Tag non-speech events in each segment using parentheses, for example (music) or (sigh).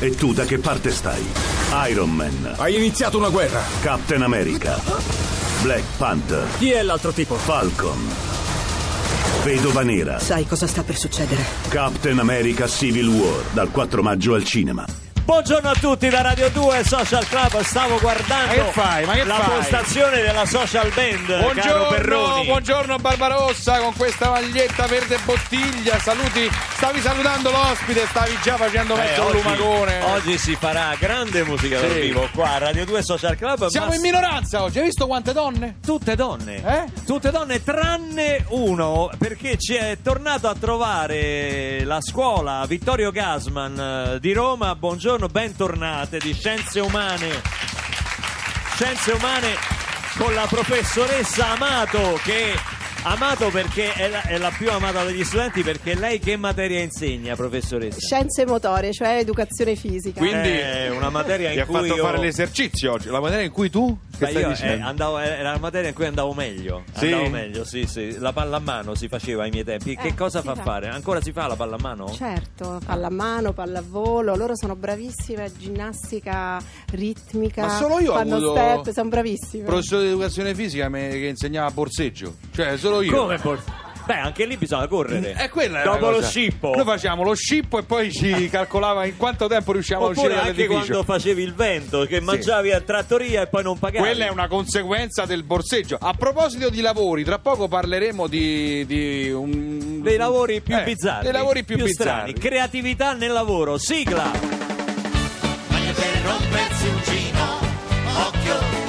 E tu da che parte stai? Iron Man, Hai iniziato una guerra. Captain America, Black Panther, Chi è l'altro tipo? Falcon, Vedova Nera, Sai cosa sta per succedere? Captain America Civil War, dal 4 maggio al cinema. Buongiorno a tutti da Radio 2 Social Club. Stavo guardando Ma che fai? Ma che la fai? postazione della social band. Buongiorno, buongiorno Barbarossa con questa maglietta verde bottiglia. Saluti, stavi salutando l'ospite, stavi già facendo Eh, mezzo un oggi, lumagone. oggi si farà grande musica dal Sì. vivo qua a Radio 2 Social Club. Siamo ma in minoranza oggi, hai visto quante donne? Tutte donne, Eh? tutte donne tranne uno perché ci è tornato a trovare la scuola Vittorio Gasman eh, di Roma. Buongiorno, bentornate di Scienze Umane. Scienze Umane con la professoressa Amato che Amato perché è la, è la più amata dagli studenti perché lei che materia insegna, professoressa? Scienze motorie, cioè educazione fisica. Quindi- è una materia (laughs) Ti in ha cui fatto io... fare l'esercizio oggi, la maniera in cui tu che Ma stai io, eh, andavo- era la materia in cui andavo meglio. Sì? Andavo meglio, sì, sì. La pallamano si faceva ai miei tempi. Che Eh, cosa si fa fa. fare? Ancora si fa la pallamano? Certo, pallamano, pallavolo, loro sono bravissime, ginnastica ritmica, Ma solo io fanno avuto step, sono bravissime. Professore di educazione fisica me- che insegnava borseggio. Cioè, solo io. Come por- Beh, anche lì bisogna correre. È quella è la Dopo lo cosa. scippo. Noi facciamo lo scippo e poi ci (laughs) calcolava in quanto tempo riusciamo a uscire Oppure anche dall'edificio. quando facevi il vento, che mangiavi a trattoria e poi non pagavi. Quella è una conseguenza del borseggio. A proposito di lavori, tra poco parleremo di, di un... Dei lavori più Eh, bizzarri. Dei lavori più, strani. bizzarri. Creatività nel lavoro. Sigla. Meglio che rompersi un gino, occhio.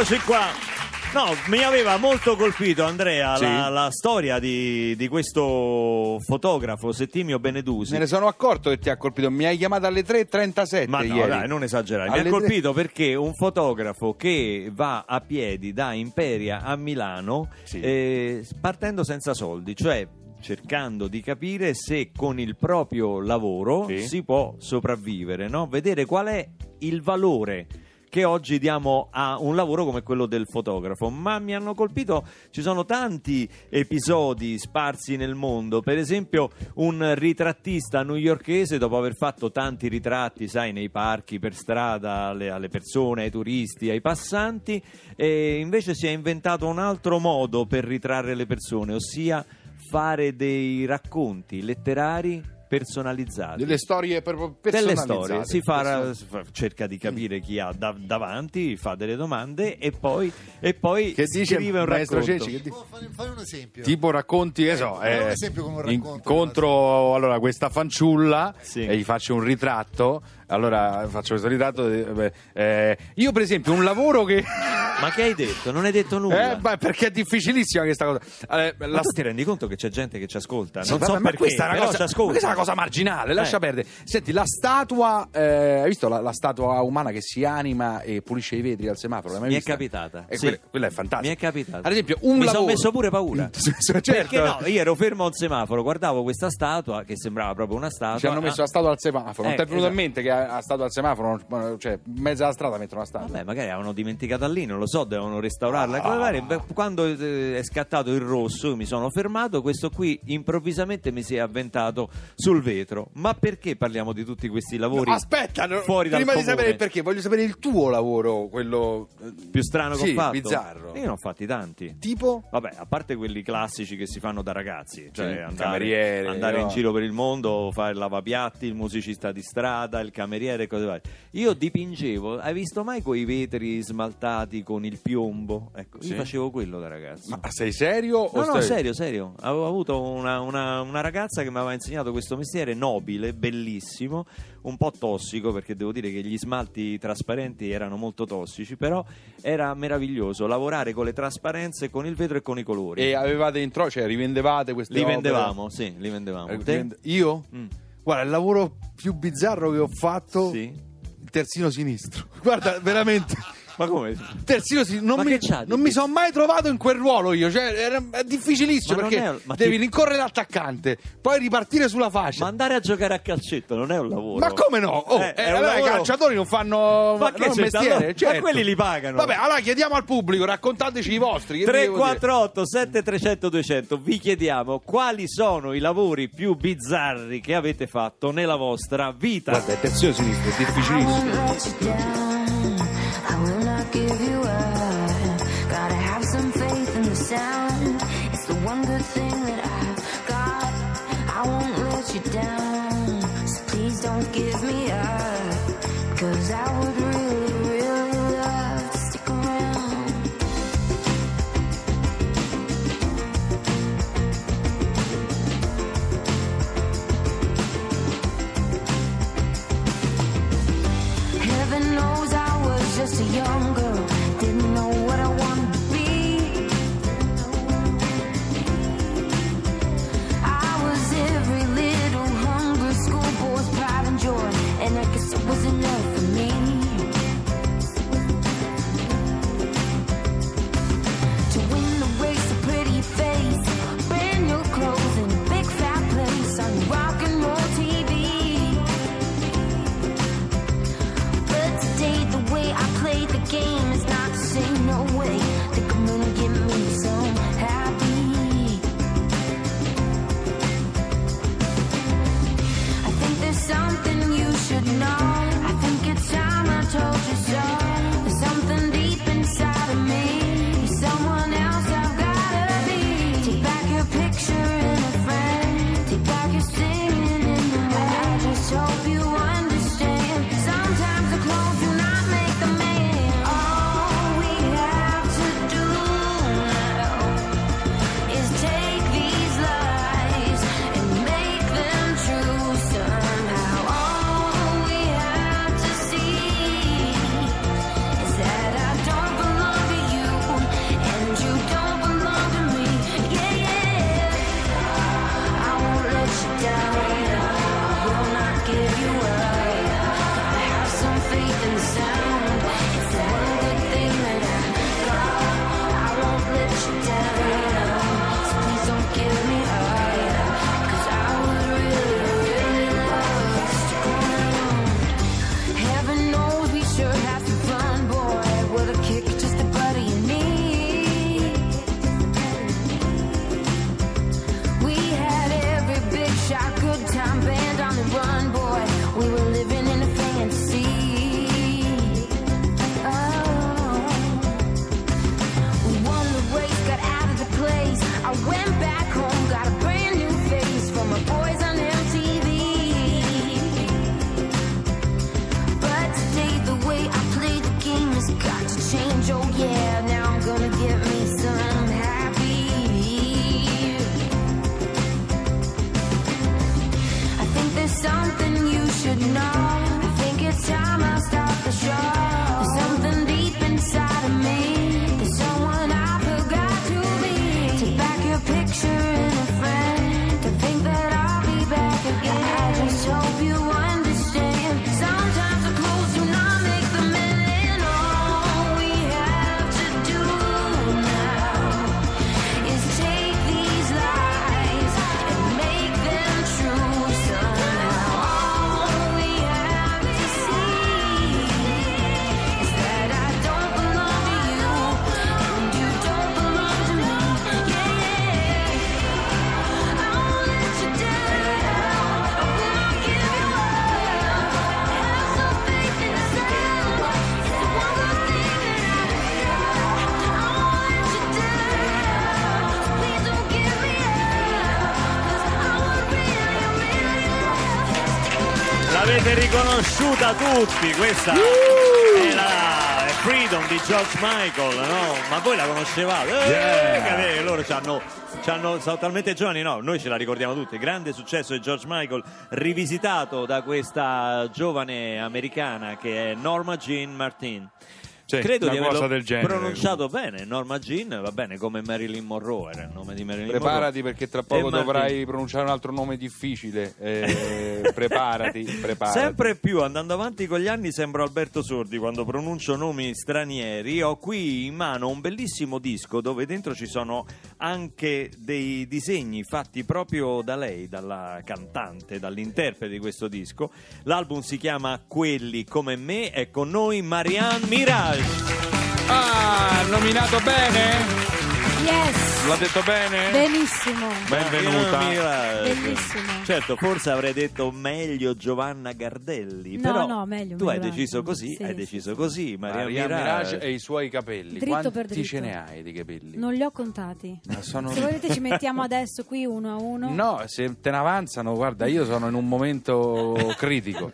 Eccoci qua. No, mi aveva molto colpito Andrea Sì. la, la storia di, di questo fotografo Settimio Benedusi. Me ne sono accorto che ti ha colpito. Mi hai chiamato alle 3.37 Ma no, ieri. dai, non esagerare. Mi Alle ha tre- colpito perché un fotografo che va a piedi da Imperia a Milano Sì. eh, partendo senza soldi, cioè cercando di capire se con il proprio lavoro Sì. si può sopravvivere, no? vedere qual è il valore che oggi diamo a un lavoro come quello del fotografo, ma mi hanno colpito, ci sono tanti episodi sparsi nel mondo, per esempio un ritrattista newyorkese dopo aver fatto tanti ritratti, sai, nei parchi, per strada, alle, alle persone, ai turisti, ai passanti, invece si è inventato un altro modo per ritrarre le persone, ossia fare dei racconti letterari personalizzati Delle storie proprio delle personalizzate. storie, si fa, cerca di capire chi ha da- davanti, fa delle domande e poi, e poi Che dice scrive un racconto. Ceci? Che fare, fare un esempio? Tipo racconti, che so, Fai un eh, esempio come un racconto. incontro allora, questa fanciulla Sì. e gli faccio un ritratto. Allora faccio questo ritratto. eh, eh, io, per esempio, un lavoro che. Ma che hai detto? Non hai detto nulla. Eh, beh, perché è difficilissima questa cosa. Eh, Ma la tu ti rendi conto che c'è gente che ci ascolta? Sì, non vabbè, so ma perché, questa è una cosa, questa è una cosa marginale, lascia Eh. perdere. Senti, la statua, eh, hai visto la, la statua umana che si anima e pulisce i vetri al semaforo? Mi è vista? capitata, Eh, sì. quella, quella è fantastica. Mi è capitato. Ad esempio, un Mi lavoro... sono messo pure paura. (laughs) certo. Perché no? Io ero fermo al semaforo, guardavo questa statua che sembrava proprio una statua. Ci hanno messo Ah, la statua al semaforo. Non ti è venuto esatto. in mente che a, a statua al semaforo, non- cioè, in mezzo alla strada mettono una statua? Vabbè, magari avevano dimenticata lì, non lo so, devono restaurarla. Ah. Quando eh, è scattato il rosso, mi sono fermato. Questo qui improvvisamente mi si è avventato sul vetro. Ma perché parliamo di tutti questi lavori? Aspetta, no, fuori dal prima di comune? sapere il perché, voglio sapere il tuo lavoro, quello eh, più strano che Sì, ho fatto. bizzarro. Io ne ho fatti tanti. tipo Vabbè, a parte quelli classici che si fanno da ragazzi, cioè Sì, andare, andare in no. giro per il mondo, fare il lavapiatti, il musicista di strada, il cameriere e cose varie. Io dipingevo, hai visto mai quei vetri smaltati con il piombo? Ecco, Sì. io facevo quello da ragazzo. Ma sei serio? No, no, stai- serio, serio. Avevo avuto una, una- una ragazza che mi aveva insegnato questo mestiere nobile, bellissimo, un po' tossico perché devo dire che gli smalti trasparenti erano molto tossici, però era meraviglioso lavorare con le trasparenze, con il vetro e con i colori. E avevate in cioè rivendevate queste li opere? vendevamo, sì, li vendevamo. Eh, Io? Mm. Guarda, il lavoro più bizzarro che ho fatto Sì. il terzino sinistro. (laughs) Guarda, veramente ma come? Terzino, sì, non, ma mi, non mi sono mai trovato in quel ruolo io. Cioè, era, è difficilissimo ma perché è, ma devi ti... rincorrere l'attaccante, poi ripartire sulla fascia. Ma andare a giocare a calcetto non è un lavoro. Ma come no? Oh, eh, eh, allora i calciatori non fanno ma non che mestiere. Allora, certo. Ma quelli li pagano. Vabbè, allora chiediamo al pubblico, raccontateci i vostri. 348 7300 200 vi chiediamo quali sono i lavori più bizzarri che avete fatto nella vostra vita. Guarda, attenzione sinistra, è difficilissimo. give you up. Gotta have some faith in the sound. It's the one good thing that I've got. I won't let you down. So please don't give me up. Cause I would really and sound. I went back home. l'avete riconosciuta tutti, questa uh! la Freedom di George Michael, no? Ma voi la conoscevate? Eh, yeah. Loro ci hanno, sono talmente giovani, no, noi ce la ricordiamo tutti. Grande successo di George Michael, rivisitato da questa giovane americana che è Norma Jean Martin. Sì, credo una di cosa averlo del genere, pronunciato bene. Norma Jean va bene come Marilyn Monroe era il nome di Marilyn Preparati Monroe. perché tra poco E Martin- dovrai pronunciare un altro nome difficile. Eh, (laughs) preparati, preparati. Sempre più andando avanti con gli anni sembro Alberto Sordi quando pronuncio nomi stranieri. Ho qui in mano un bellissimo disco dove dentro ci sono anche dei disegni fatti proprio da lei, dalla cantante, dall'interprete di questo disco. L'album si chiama Quelli come me e con noi Marianne Mirage. Ah, nominato bene? Yes! L'ha detto bene? Benissimo. Benvenuta. Bellissimo. Certo, forse avrei detto meglio Giovanna Gardelli, No, però no, meglio, tu hai deciso così, Sì, hai sì, deciso sì. così, Maria, Maria Mirage. Mirage e i suoi capelli. Dritto Quanti per dritto. ce ne hai di capelli? Non li ho contati. Ma sono- Se volete ci mettiamo adesso qui uno a uno. No, se te ne avanzano, guarda, io sono in un momento critico,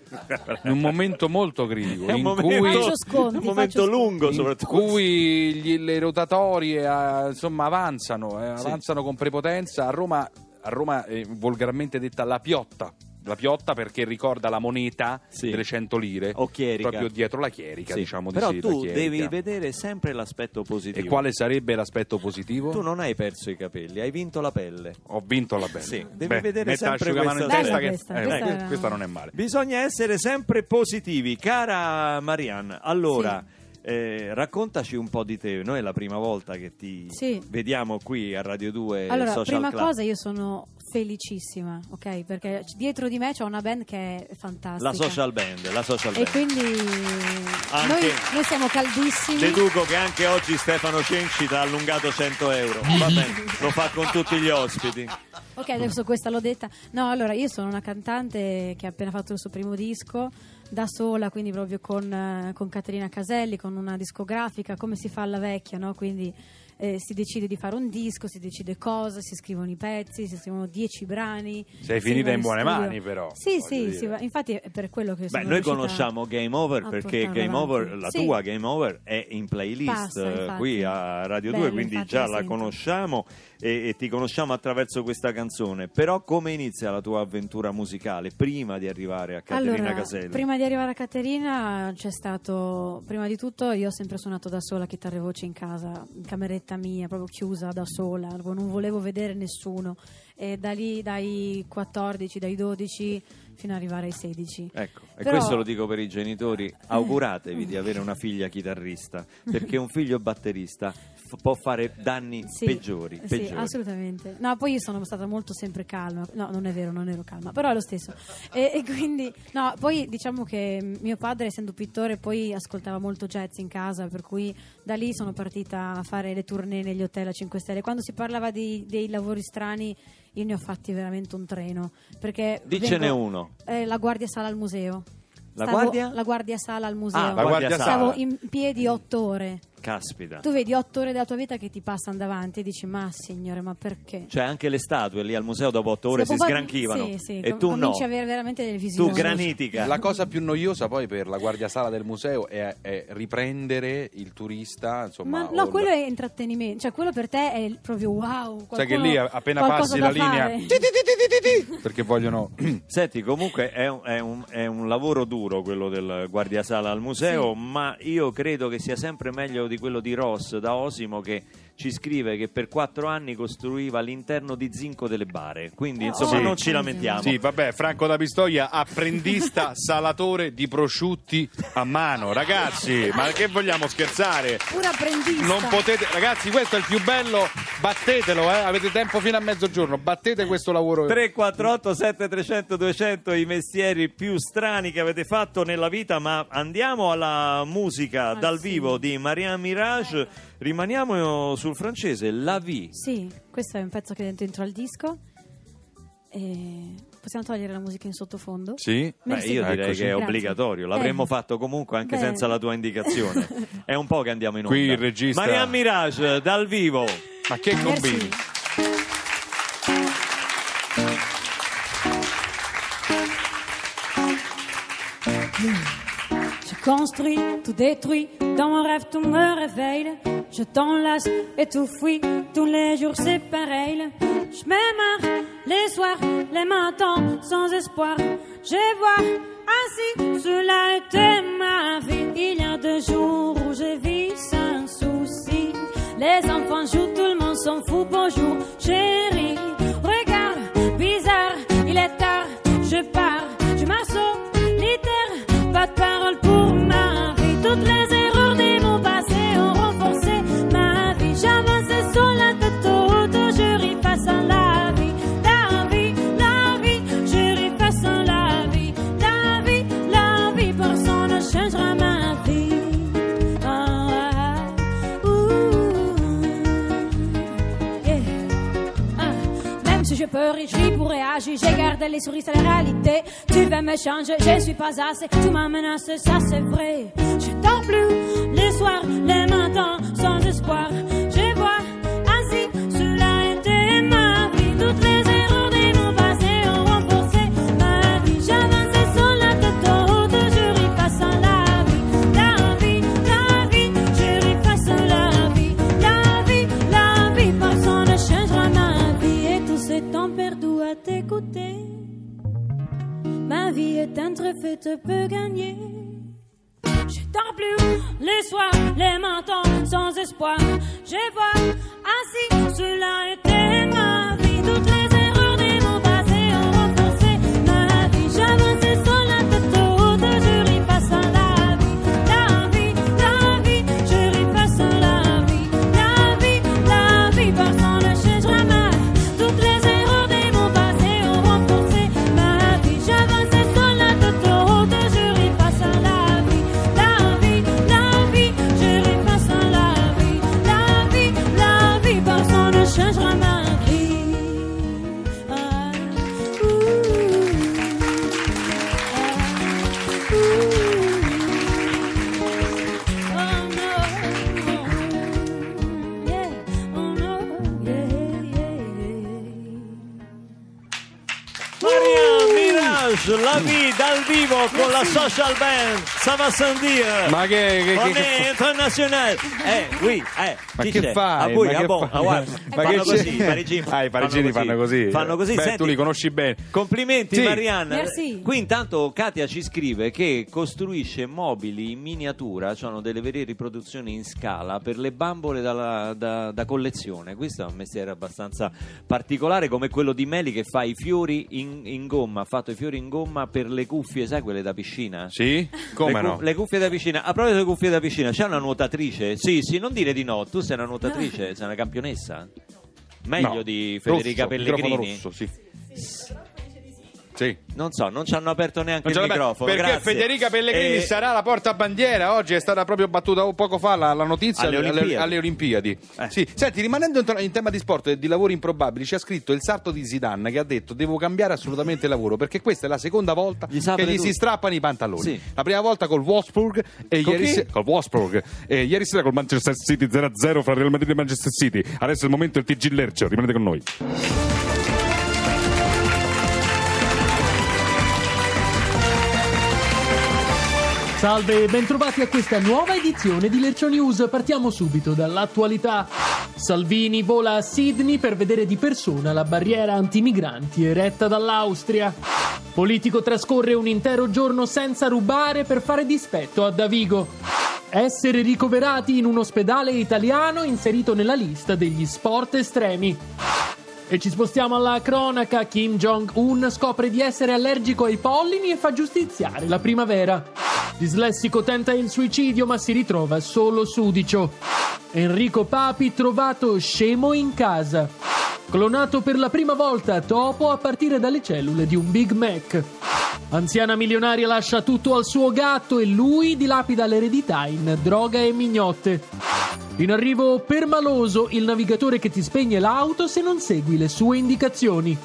in un momento molto critico, È un in momento, cui, Faccio sconti, un momento faccio lungo in soprattutto. cui gli- le rotatorie eh, insomma avanzano, eh, Sì. avanzano con prepotenza. A Roma, a Roma è volgarmente detta la piotta. La piotta perché ricorda la moneta Sì. delle 100 lire, O chierica. proprio dietro la chierica, Sì, diciamo di Però sì, la tu devi vedere sempre l'aspetto positivo. E quale sarebbe l'aspetto positivo? Tu non hai perso i capelli, hai vinto la pelle. Ho vinto la bella. Sì, devi vedere metta sempre l'asciugamano in questa testa che Questa, eh, questa que- era- questa non è male. Bisogna essere sempre positivi, cara Marianne. Allora, eh, raccontaci un po' di te. Noi è la prima volta che ti Sì. vediamo qui a Radio 2 Allora, Social prima Club. cosa io sono felicissima, ok? Perché dietro di me c'è una band che è fantastica. La social band, la social E band. quindi Anche- noi, noi siamo caldissimi. Deduco che anche oggi Stefano Cenci ti ha allungato 100 euro. Va bene, lo fa con tutti gli ospiti. Ok, adesso questa l'ho detta. No, allora io sono una cantante che ha appena fatto il suo primo disco da sola, quindi proprio con, eh, con Caterina Caselli, con una discografica, come si fa alla vecchia, no? Quindi eh, si decide di fare un disco, si decide cosa, si scrivono i pezzi, si scrivono dieci brani. Sei finita in buone studio. mani, però, Sì, sì, va- infatti è per quello che Beh, noi conosciamo Game Over perché Game. Over, la tua Game Over è in playlist Passa, eh, qui a Radio 2, Bello, quindi infatti, già la sento. conosciamo e, e ti conosciamo attraverso questa canzone. Però come inizia la tua avventura musicale prima di arrivare a Caterina allora, Caselli? Prima di arrivare a Caterina c'è stato, prima di tutto io ho sempre suonato da sola chitarra e voce in casa, in cameretta mia, proprio chiusa da sola, non volevo vedere nessuno. E da lì dai 14, dai 12 fino ad arrivare ai 16. Ecco, e Però- questo lo dico per i genitori, auguratevi di avere una figlia chitarrista, perché un figlio batterista f- può fare danni Sì, peggiori. sì, peggiori. assolutamente. No, poi io sono stata molto sempre calma. No, non è vero, non ero calma, però è lo stesso. E, e quindi, no, poi diciamo che mio padre, essendo pittore, poi ascoltava molto jazz in casa, per cui da lì sono partita a fare le tournée negli hotel a 5 stelle. Quando si parlava di- dei lavori strani, io ne ho fatti veramente un treno. Perché Dicene vengo- uno. eh, la guardia sala al museo. La Stavo- guardia? La guardia sala al museo. Ah, La guardia sala. Stavo in piedi otto ore. Caspita. Tu vedi otto ore della tua vita che ti passano davanti e dici, ma signore, ma perché? Cioè anche le statue lì al museo dopo otto ore si, un po' sgranchivano Sì, sì, e com- tu no. cominci a avere veramente delle Tu visioni. granitica. La cosa più noiosa poi per la guardia sala del museo è, è riprendere il turista, insomma, Ma no, quello è intrattenimento, cioè quello per te è proprio wow. Sai che qualcuno- lì appena passi la linea perché vogliono (clears throat) Senti, comunque è un, è un- è un lavoro duro quello del guardiasala al museo, ma io credo che sia sempre meglio di quello di Ross da Osimo che ci scrive che per quattro anni costruiva l'interno di zinco delle bare. Quindi Eh, insomma oh, non ci sì. lamentiamo. Sì, vabbè, Franco da Pistoia, apprendista (laughs) salatore di prosciutti a mano. Ragazzi, ma che vogliamo scherzare? Pure apprendista. Non potete, ragazzi, questo è il più bello. Battetelo, eh. Avete tempo fino a mezzogiorno. Battete questo lavoro. 348 7300 200 i mestieri più strani che avete fatto nella vita ma andiamo alla musica Ah, dal sì. vivo di Marianne Mirage rimaniamo sul francese La Vie Sì, questo è un pezzo che è dentro al disco. E possiamo togliere la musica in sottofondo? Sì? Beh, io direi Eccoci. che è obbligatorio, l'avremmo Eh. fatto comunque anche Bene. senza la tua indicazione. (laughs) È un po' che andiamo in onda. Qui il regista- Marianne Mirage dal vivo. Ma che combini? Je construis, tout détruit, dans mon rêve tout me réveille. Je t'enlace et tout fuit, tous les jours c'est pareil. Je me marre les soirs, les matins sans espoir. Je vois Ainsi, cela était ma vie. Il y a deux jours où je vis sans souci. Les enfants jouent, tout le monde s'en fout. Bonjour. Je j'ai gardé les souris, c'est la réalité. Tu veux me changer, je suis pas assez. Tu m'as menacé, ça c'est vrai. Je dors plus les soirs, les matins, sans espoir. Trophée, te peux gagner. Je dors plus les soirs, les matins sans espoir. Je vois La vie dal vivo con la social band Sava Sandir. Ma che, che, che, che international. Eh, oui, eh. Ma chi che c'è? fai? A voi, Ma a che voi, fai? a guarda. (laughs) Ma fanno che così, c'è? i parigini. Ah, i parigini fanno così. Fanno così. Beh, Senti, tu li conosci bene. Complimenti Sì. Marianna. Merci. Qui intanto Katia ci scrive che costruisce mobili in miniatura, sono delle vere riproduzioni in scala per le bambole dalla- da, da collezione. Questo è un mestiere abbastanza particolare come quello di Meli che fa i fiori in, in gomma, ha fatto i fiori in gomma per le cuffie, sai quelle da piscina? Sì? Come le, no? le cuffie da piscina. A proposito delle cuffie da piscina, c'è una nuotatrice? Sì, sì, non dire di no. Tu sei una nuotatrice, sei una campionessa? Meglio No. di Federica Rosso, Pellegrini? rosso, sì. Sì. Non so, non ci hanno aperto neanche il microfono. perché grazie. Federica Pellegrini Eh, sarà la portabandiera oggi è stata proprio battuta poco fa la, la notizia Alle Olimpiadi. alle Olimpiadi. Eh. Sì. Senti, rimanendo in, in tema di sport e di lavori improbabili, ci ha scritto il sarto di Zidane che ha detto devo cambiare assolutamente lavoro perché questa è la seconda volta Gli che gli per si tutto. strappano i pantaloni. Sì. La prima volta col Wolfsburg e Con ieri sera col Wolfsburg e ieri sera col Manchester City 0-0 fra Real Madrid e Manchester City. Adesso è il momento del TG Lercio, rimanete con noi. Salve e bentrovati a questa nuova edizione di Lercio News. Partiamo subito dall'attualità. Salvini vola a Sydney per vedere di persona la barriera antimigranti eretta dall'Austria. Politico trascorre un intero giorno senza rubare per fare dispetto a Davigo. Essere ricoverati in un ospedale italiano inserito nella lista degli sport estremi. E ci spostiamo alla cronaca. Kim Jong-un scopre di essere allergico ai pollini e fa giustiziare la primavera. Dislessico tenta il suicidio ma si ritrova solo sudicio. Enrico Papi trovato scemo in casa. Clonato per la prima volta topo a partire dalle cellule di un Big Mac. Anziana milionaria lascia tutto al suo gatto e lui dilapida l'eredità in droga e mignotte. In arrivo permaloso il navigatore che ti spegne l'auto se non segui le sue indicazioni.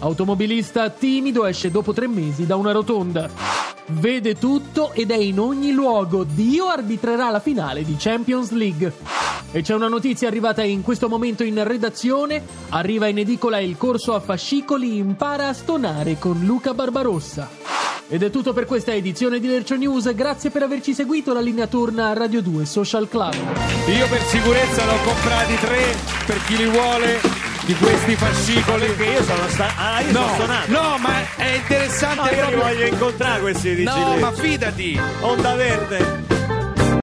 Automobilista timido esce dopo tre mesi da una rotonda. Vede tutto ed è in ogni luogo. Dio arbitrerà la finale di Champions League. E c'è una notizia arrivata in questo momento in redazione. Arriva in edicola il corso a fascicoli Impara a stonare con Luca Barbarossa. Ed è tutto per questa edizione di Lercio News. Grazie per averci seguito. La linea torna a Radio 2 Social Club. Io per sicurezza ne ho comprati tre per chi li vuole. Di questi fascicoli. Perché io sono sta- ah, io No, sono stonato. no, ma è interessante No, io li proprio. voglio incontrare questi di No, Gillette. ma fidati. Onda verde.